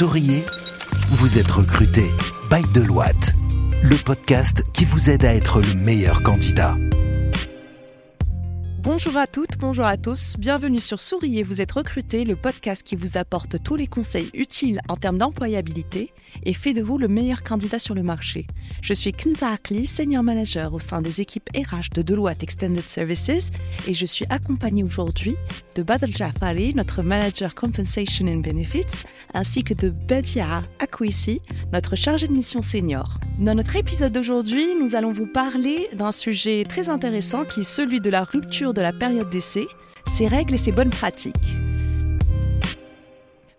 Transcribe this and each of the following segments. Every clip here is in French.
Souriez, vous êtes recruté by Deloitte, le podcast qui vous aide à être le meilleur candidat. Bonjour à toutes, bonjour à tous, bienvenue sur Souriez, vous êtes recruté, le podcast qui vous apporte tous les conseils utiles en termes d'employabilité et fait de vous le meilleur candidat sur le marché. Je suis Kinza Akli, senior manager au sein des équipes RH de Deloitte Extended Services et je suis accompagnée aujourd'hui de Badal Jafari, notre manager Compensation and Benefits, ainsi que de Bedia Akwisi, notre chargé de mission senior. Dans notre épisode d'aujourd'hui, nous allons vous parler d'un sujet très intéressant qui est celui de la rupture de la période d'essai, ses règles et ses bonnes pratiques.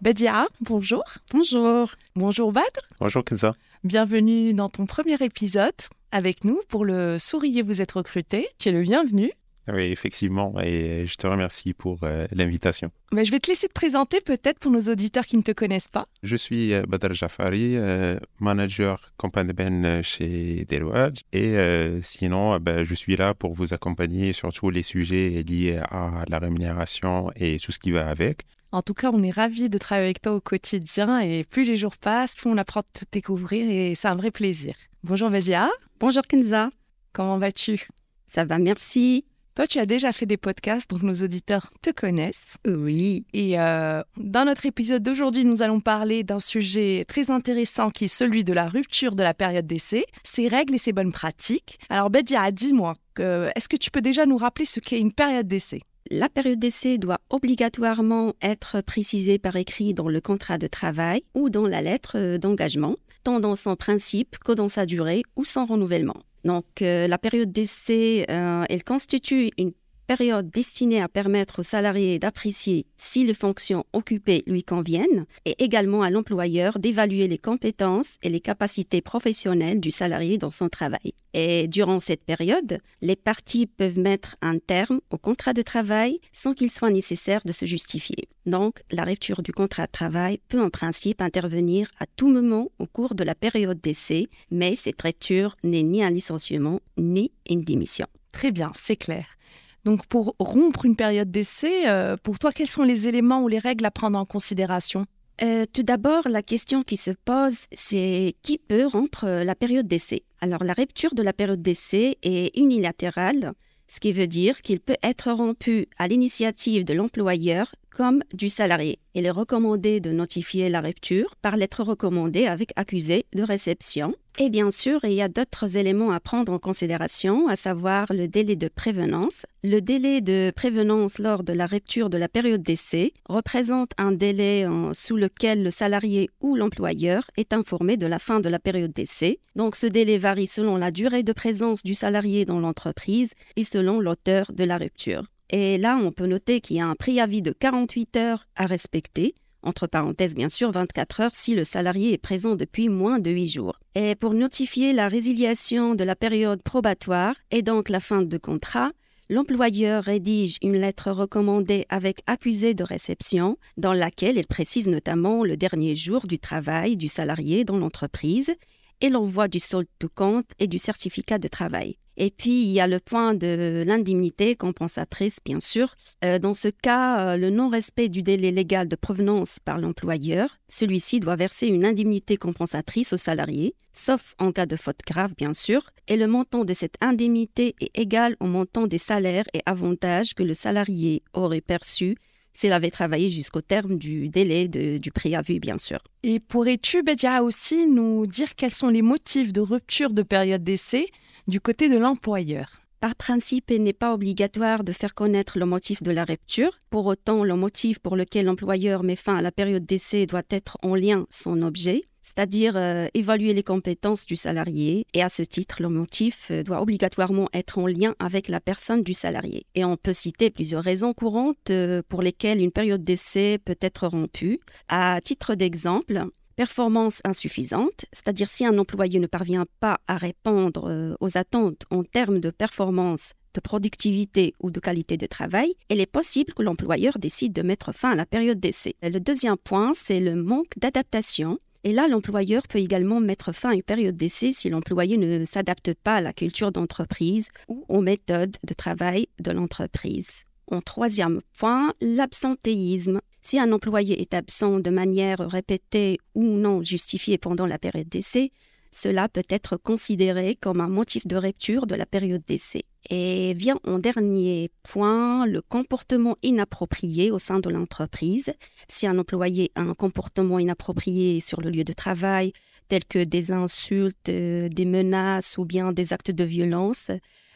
Bedia, bonjour. Bonjour. Bonjour Badr. Bonjour Kenza. Bienvenue dans ton premier épisode avec nous pour le Souriez vous êtes recruté. Tu es le bienvenu. Oui, effectivement, et je te remercie pour euh, l'invitation. Mais je vais te laisser te présenter peut-être pour nos auditeurs qui ne te connaissent pas. Je suis euh, Badr Jafari, euh, manager compagnie Ben chez Deloitte, et sinon, ben, je suis là pour vous accompagner sur tous les sujets liés à la rémunération et tout ce qui va avec. En tout cas, on est ravis de travailler avec toi au quotidien et plus les jours passent, plus on apprend à te découvrir et c'est un vrai plaisir. Bonjour Bedia. Bonjour Kenza. Comment vas-tu? Ça va, merci. Toi, tu as déjà fait des podcasts, donc nos auditeurs te connaissent. Oui. Et euh, dans notre épisode d'aujourd'hui, nous allons parler d'un sujet très intéressant qui est celui de la rupture de la période d'essai, ses règles et ses bonnes pratiques. Alors, Bedia, dis-moi, est-ce que tu peux déjà nous rappeler ce qu'est une période d'essai? La période d'essai doit obligatoirement être précisée par écrit dans le contrat de travail ou dans la lettre d'engagement, tant dans son principe que dans sa durée ou son renouvellement. Donc, euh, la période d'essai, euh, elle constitue une période destinée à permettre aux salariés d'apprécier si les fonctions occupées lui conviennent et également à l'employeur d'évaluer les compétences et les capacités professionnelles du salarié dans son travail. Et durant cette période, les parties peuvent mettre un terme au contrat de travail sans qu'il soit nécessaire de se justifier. Donc, la rupture du contrat de travail peut en principe intervenir à tout moment au cours de la période d'essai, mais cette rupture n'est ni un licenciement ni une démission. Très bien, c'est clair. Donc pour rompre une période d'essai, euh, pour toi, quels sont les éléments ou les règles à prendre en considération? Euh, tout d'abord, la question qui se pose, c'est qui peut rompre euh, la période d'essai? Alors, la rupture de la période d'essai est unilatérale, ce qui veut dire qu'il peut être rompu à l'initiative de l'employeur comme du salarié. Il est recommandé de notifier la rupture par lettre recommandée avec accusé de réception. Et bien sûr, il y a d'autres éléments à prendre en considération, à savoir le délai de prévenance. Le délai de prévenance lors de la rupture de la période d'essai représente un délai sous lequel le salarié ou l'employeur est informé de la fin de la période d'essai. Donc ce délai varie selon la durée de présence du salarié dans l'entreprise et selon l'auteur de la rupture. Et là, on peut noter qu'il y a un préavis de 48 heures à respecter, entre parenthèses bien sûr 24 heures si le salarié est présent depuis moins de 8 jours. Et pour notifier la résiliation de la période probatoire et donc la fin de contrat, l'employeur rédige une lettre recommandée avec accusé de réception dans laquelle il précise notamment le dernier jour du travail du salarié dans l'entreprise et l'envoi du solde de compte et du certificat de travail. Et puis, il y a le point de l'indemnité compensatrice, bien sûr. Euh, dans ce cas, euh, le non-respect du délai légal de provenance par l'employeur, celui-ci doit verser une indemnité compensatrice au salarié, sauf en cas de faute grave, bien sûr, et le montant de cette indemnité est égal au montant des salaires et avantages que le salarié aurait perçus s'il avait travaillé jusqu'au terme du délai du préavis, bien sûr. Et pourrais-tu, Bedia, aussi nous dire quels sont les motifs de rupture de période d'essai du côté de l'employeur? Par principe, il n'est pas obligatoire de faire connaître le motif de la rupture. Pour autant, le motif pour lequel l'employeur met fin à la période d'essai doit être en lien son objet c'est-à-dire euh, évaluer les compétences du salarié. Et à ce titre, le motif euh, doit obligatoirement être en lien avec la personne du salarié. Et on peut citer plusieurs raisons courantes euh, pour lesquelles une période d'essai peut être rompue. À titre d'exemple, performance insuffisante, c'est-à-dire si un employé ne parvient pas à répondre aux attentes en termes de performance de productivité ou de qualité de travail, il est possible que l'employeur décide de mettre fin à la période d'essai. Le deuxième point, c'est le manque d'adaptation. Et là, l'employeur peut également mettre fin à une période d'essai si l'employé ne s'adapte pas à la culture d'entreprise ou aux méthodes de travail de l'entreprise. En troisième point, l'absentéisme. Si un employé est absent de manière répétée ou non justifiée pendant la période d'essai, cela peut être considéré comme un motif de rupture de la période d'essai. Et vient en dernier point le comportement inapproprié au sein de l'entreprise. Si un employé a un comportement inapproprié sur le lieu de travail, tel que des insultes, euh, des menaces ou bien des actes de violence,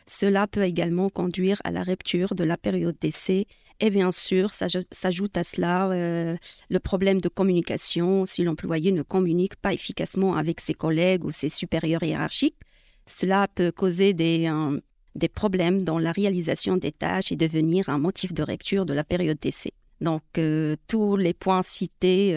cela peut également conduire à la rupture de la période d'essai. Et bien sûr, s'ajoute à cela euh, le problème de communication. Si l'employé ne communique pas efficacement avec ses collègues ou ses supérieurs hiérarchiques, cela peut causer des, euh, des problèmes dans la réalisation des tâches et devenir un motif de rupture de la période d'essai. Donc, euh, tous les points cités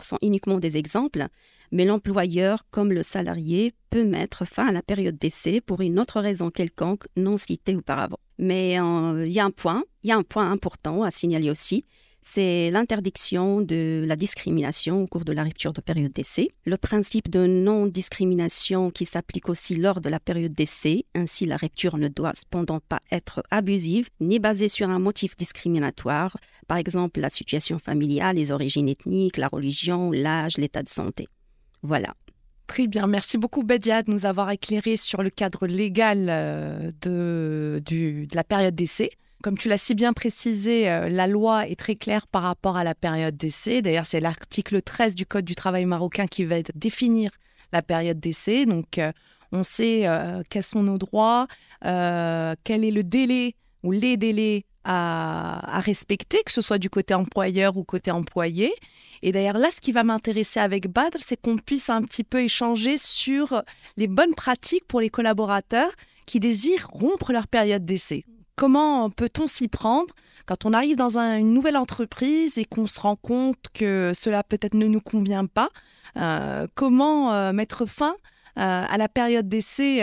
sont uniquement des exemples, mais l'employeur, comme le salarié, peut mettre fin à la période d'essai pour une autre raison quelconque non citée auparavant. Mais euh, il y a un point, il y a un point important à signaler aussi, c'est l'interdiction de la discrimination au cours de la rupture de période d'essai. Le principe de non-discrimination qui s'applique aussi lors de la période d'essai, ainsi la rupture ne doit cependant pas être abusive ni basée sur un motif discriminatoire, par exemple la situation familiale, les origines ethniques, la religion, l'âge, l'état de santé. Voilà. Très bien, merci beaucoup Bedia de nous avoir éclairé sur le cadre légal euh, de, la période d'essai. Comme tu l'as si bien précisé, euh, la loi est très claire par rapport à la période d'essai. D'ailleurs, c'est l'article 13 du Code du travail marocain qui va définir la période d'essai. Donc, euh, on sait quels sont nos droits, quel est le délai ou les délais à, respecter, que ce soit du côté employeur ou côté employé. Et d'ailleurs, là, ce qui va m'intéresser avec Badr, c'est qu'on puisse un petit peu échanger sur les bonnes pratiques pour les collaborateurs qui désirent rompre leur période d'essai. Comment peut-on s'y prendre quand on arrive dans une nouvelle entreprise et qu'on se rend compte que cela peut-être ne nous convient pas? Euh, Comment euh, mettre fin euh, à la période d'essai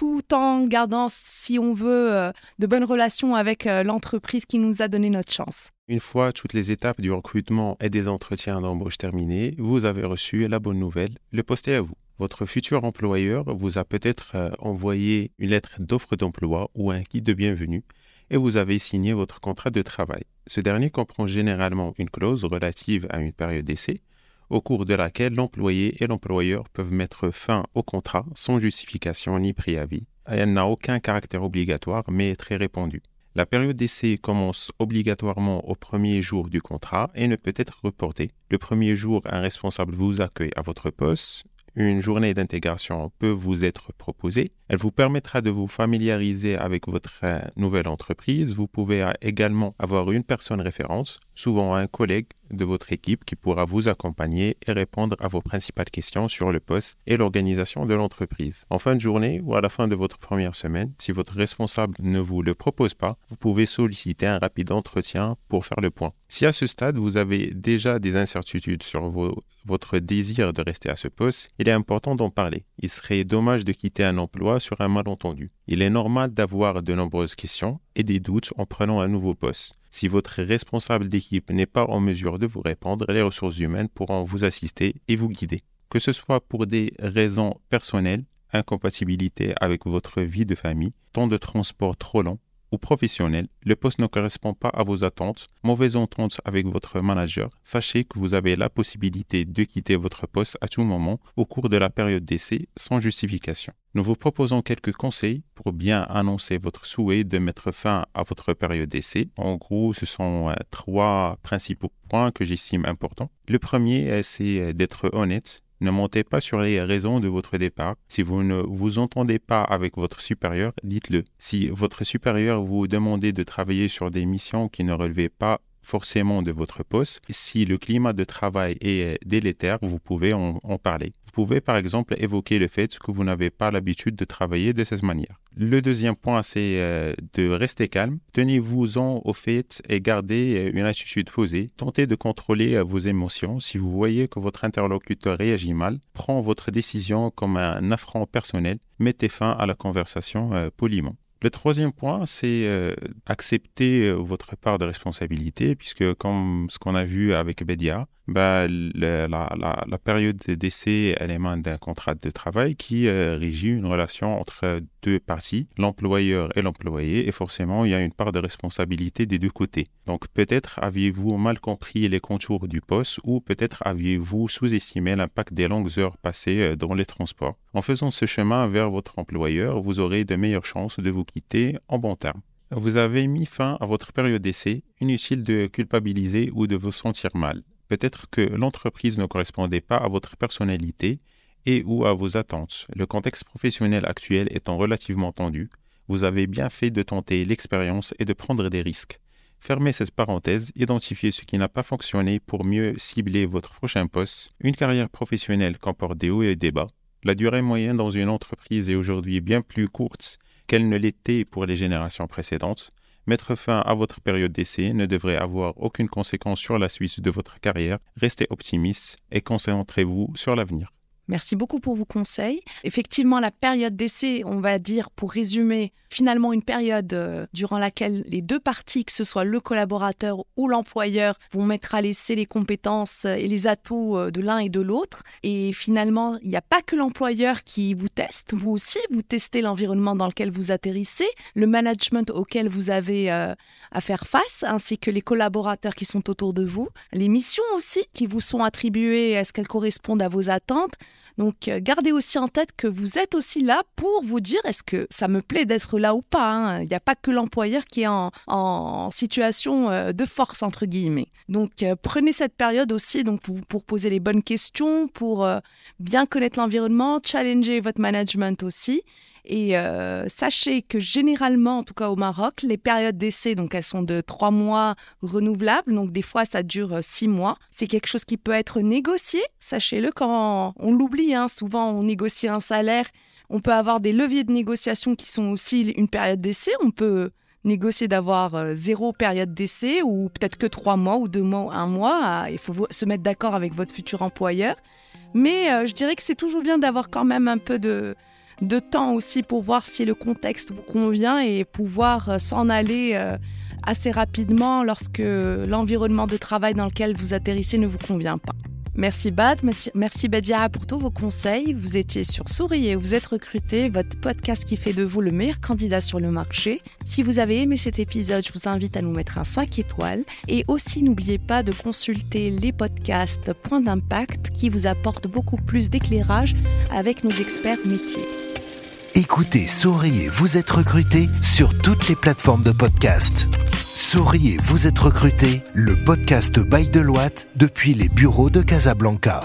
tout en gardant, si on veut, euh, de bonnes relations avec euh, l'entreprise qui nous a donné notre chance. Une fois toutes les étapes du recrutement et des entretiens d'embauche terminées, vous avez reçu la bonne nouvelle, le poste est à vous. Votre futur employeur vous a peut-être euh, envoyé une lettre d'offre d'emploi ou un kit de bienvenue et vous avez signé votre contrat de travail. Ce dernier comprend généralement une clause relative à une période d'essai au cours de laquelle l'employé et l'employeur peuvent mettre fin au contrat sans justification ni préavis. Elle n'a aucun caractère obligatoire mais est très répandue. La période d'essai commence obligatoirement au premier jour du contrat et ne peut être reportée. Le premier jour, un responsable vous accueille à votre poste une journée d'intégration peut vous être proposée. Elle vous permettra de vous familiariser avec votre euh, nouvelle entreprise. Vous pouvez euh, également avoir une personne référence, souvent un collègue de votre équipe qui pourra vous accompagner et répondre à vos principales questions sur le poste et l'organisation de l'entreprise. En fin de journée ou à la fin de votre première semaine, si votre responsable ne vous le propose pas, vous pouvez solliciter un rapide entretien pour faire le point. Si à ce stade vous avez déjà des incertitudes sur votre désir de rester à ce poste, il est important d'en parler. Il serait dommage de quitter un emploi sur un malentendu. Il est normal d'avoir de nombreuses questions et des doutes en prenant un nouveau poste. Si votre responsable d'équipe n'est pas en mesure de vous répondre, les ressources humaines pourront vous assister et vous guider. Que ce soit pour des raisons personnelles, incompatibilité avec votre vie de famille, temps de transport trop long, ou professionnel, le poste ne correspond pas à vos attentes, mauvaise entente avec votre manager, sachez que vous avez la possibilité de quitter votre poste à tout moment au cours de la période d'essai sans justification. Nous vous proposons quelques conseils pour bien annoncer votre souhait de mettre fin à votre période d'essai. En gros, ce sont euh, trois principaux points que j'estime importants. Le premier, euh, c'est euh, d'être honnête ne montez pas sur les raisons de votre départ. Si vous ne vous entendez pas avec votre supérieur, dites-le. Si votre supérieur vous demande de travailler sur des missions qui ne relevaient pas forcément de votre poste. Si le climat de travail est délétère, vous pouvez en, parler. Vous pouvez par exemple évoquer le fait que vous n'avez pas l'habitude de travailler de cette manière. Le deuxième point, c'est euh, de rester calme. Tenez-vous-en au fait et gardez euh, une attitude posée. Tentez de contrôler euh, vos émotions. Si vous voyez que votre interlocuteur réagit mal, prend votre décision comme un affront personnel. Mettez fin à la conversation poliment. Le troisième point, c'est euh, accepter euh, votre part de responsabilité, puisque comme ce qu'on a vu avec Bedia, bah, la, période d'essai, elle émane d'un contrat de travail qui euh, régit une relation entre deux parties, l'employeur et l'employé, et forcément, il y a une part de responsabilité des deux côtés. Donc peut-être aviez-vous mal compris les contours du poste ou peut-être aviez-vous sous-estimé l'impact des longues heures passées dans les transports. En faisant ce chemin vers votre employeur, vous aurez de meilleures chances de vous en bon terme. Vous avez mis fin à votre période d'essai, inutile de culpabiliser ou de vous sentir mal. Peut-être que l'entreprise ne correspondait pas à votre personnalité et ou à vos attentes. Le contexte professionnel actuel étant relativement tendu, vous avez bien fait de tenter l'expérience et de prendre des risques. Fermez cette parenthèse, identifiez ce qui n'a pas fonctionné pour mieux cibler votre prochain poste. Une carrière professionnelle comporte des hauts et des bas. La durée moyenne dans une entreprise est aujourd'hui bien plus courte qu'elle ne l'était pour les générations précédentes, mettre fin à votre période d'essai ne devrait avoir aucune conséquence sur la suite de votre carrière. Restez optimiste et concentrez-vous sur l'avenir. Merci beaucoup pour vos conseils. Effectivement, la période d'essai, on va dire, pour résumer, finalement une période euh, durant laquelle les deux parties, que ce soit le collaborateur ou l'employeur, vont mettre à l'essai les compétences et les atouts euh, de l'un et de l'autre. Et finalement, il n'y a pas que l'employeur qui vous teste, vous aussi, vous testez l'environnement dans lequel vous atterrissez, le management auquel vous avez euh, à faire face, ainsi que les collaborateurs qui sont autour de vous, les missions aussi qui vous sont attribuées, est-ce qu'elles correspondent à vos attentes donc euh, gardez aussi en tête que vous êtes aussi là pour vous dire est-ce que ça me plaît d'être là ou pas. Hein. Il n'y a pas que l'employeur qui est en, situation euh, de force entre guillemets. Donc euh, prenez cette période aussi donc pour poser les bonnes questions, pour bien connaître l'environnement, challenger votre management aussi et euh, sachez que généralement, en tout cas au Maroc, les périodes d'essai, donc elles sont de trois mois renouvelables, donc des fois ça dure euh, six mois. C'est quelque chose qui peut être négocié, sachez-le, quand on l'oublie, hein, souvent on négocie un salaire, on peut avoir des leviers de négociation qui sont aussi une période d'essai, on peut négocier d'avoir euh, zéro période d'essai ou peut-être que trois mois ou deux mois, un mois. Il faut se mettre d'accord avec votre futur employeur. Mais je dirais que c'est toujours bien d'avoir quand même un peu de, de temps aussi pour voir si le contexte vous convient et pouvoir euh, s'en aller euh, assez rapidement lorsque l'environnement de travail dans lequel vous atterrissez ne vous convient pas. Merci Bad, merci, Badia pour tous vos conseils. Vous étiez sur Souriez, vous êtes recruté, votre podcast qui fait de vous le meilleur candidat sur le marché. Si vous avez aimé cet épisode, je vous invite à nous mettre un 5 étoiles. Et aussi, n'oubliez pas de consulter les podcasts Point d'impact qui vous apportent beaucoup plus d'éclairage avec nos experts métiers. Écoutez Souriez, vous êtes recruté sur toutes les plateformes de podcast. Souriez, vous êtes recruté, le podcast Bail de Loite depuis les bureaux de Casablanca.